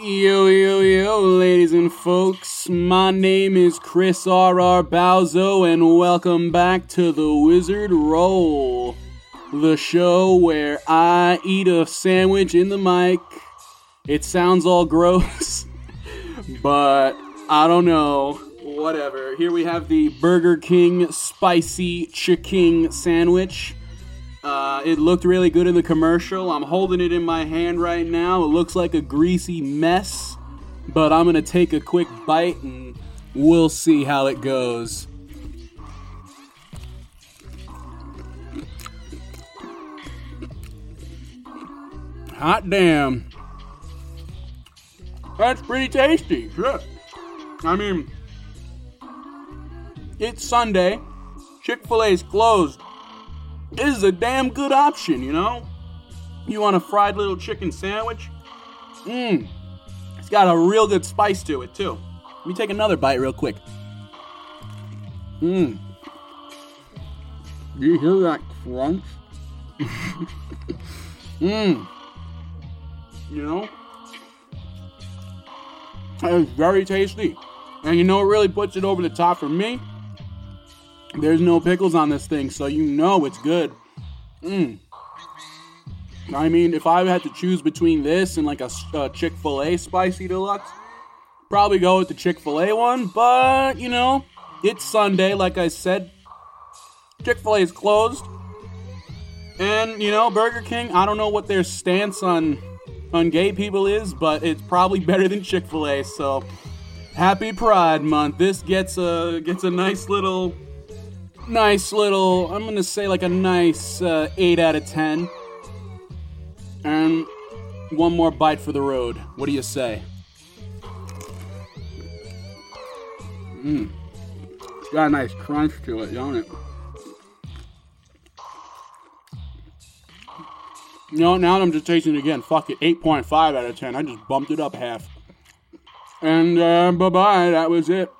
Yo, yo, yo, ladies and folks. My name is Chris R.R. Bowzo, and welcome back to the Wizard Roll, the show where I eat a sandwich in the mic. It sounds all gross, but I don't know. Whatever. Here we have the Burger King Spicy Chicken Sandwich. Uh, it looked really good in the commercial. I'm holding it in my hand right now. It looks like a greasy mess, but I'm gonna take a quick bite and we'll see how it goes. Hot damn. That's pretty tasty. Shit. I mean, it's Sunday. Chick fil A's closed this is a damn good option, you know? You want a fried little chicken sandwich? Mmm. It's got a real good spice to it, too. Let me take another bite real quick. Mmm. Do you hear that crunch? Mmm. You know? It's very tasty. And you know what really puts it over the top for me? There's no pickles on this thing, so you know it's good. Mmm. I mean, if I had to choose between this and like a, a Chick fil A spicy deluxe, probably go with the Chick fil A one, but you know, it's Sunday, like I said. Chick fil A is closed. And, you know, Burger King, I don't know what their stance on on gay people is, but it's probably better than Chick fil A, so happy Pride Month. This gets a gets a nice little nice little, I'm gonna say like a nice uh, 8 out of 10. And one more bite for the road. What do you say? Mmm. It's got a nice crunch to it, don't it? Know, now I'm just tasting it again. Fuck it. 8.5 out of 10. I just bumped it up half. And uh, bye bye. That was it.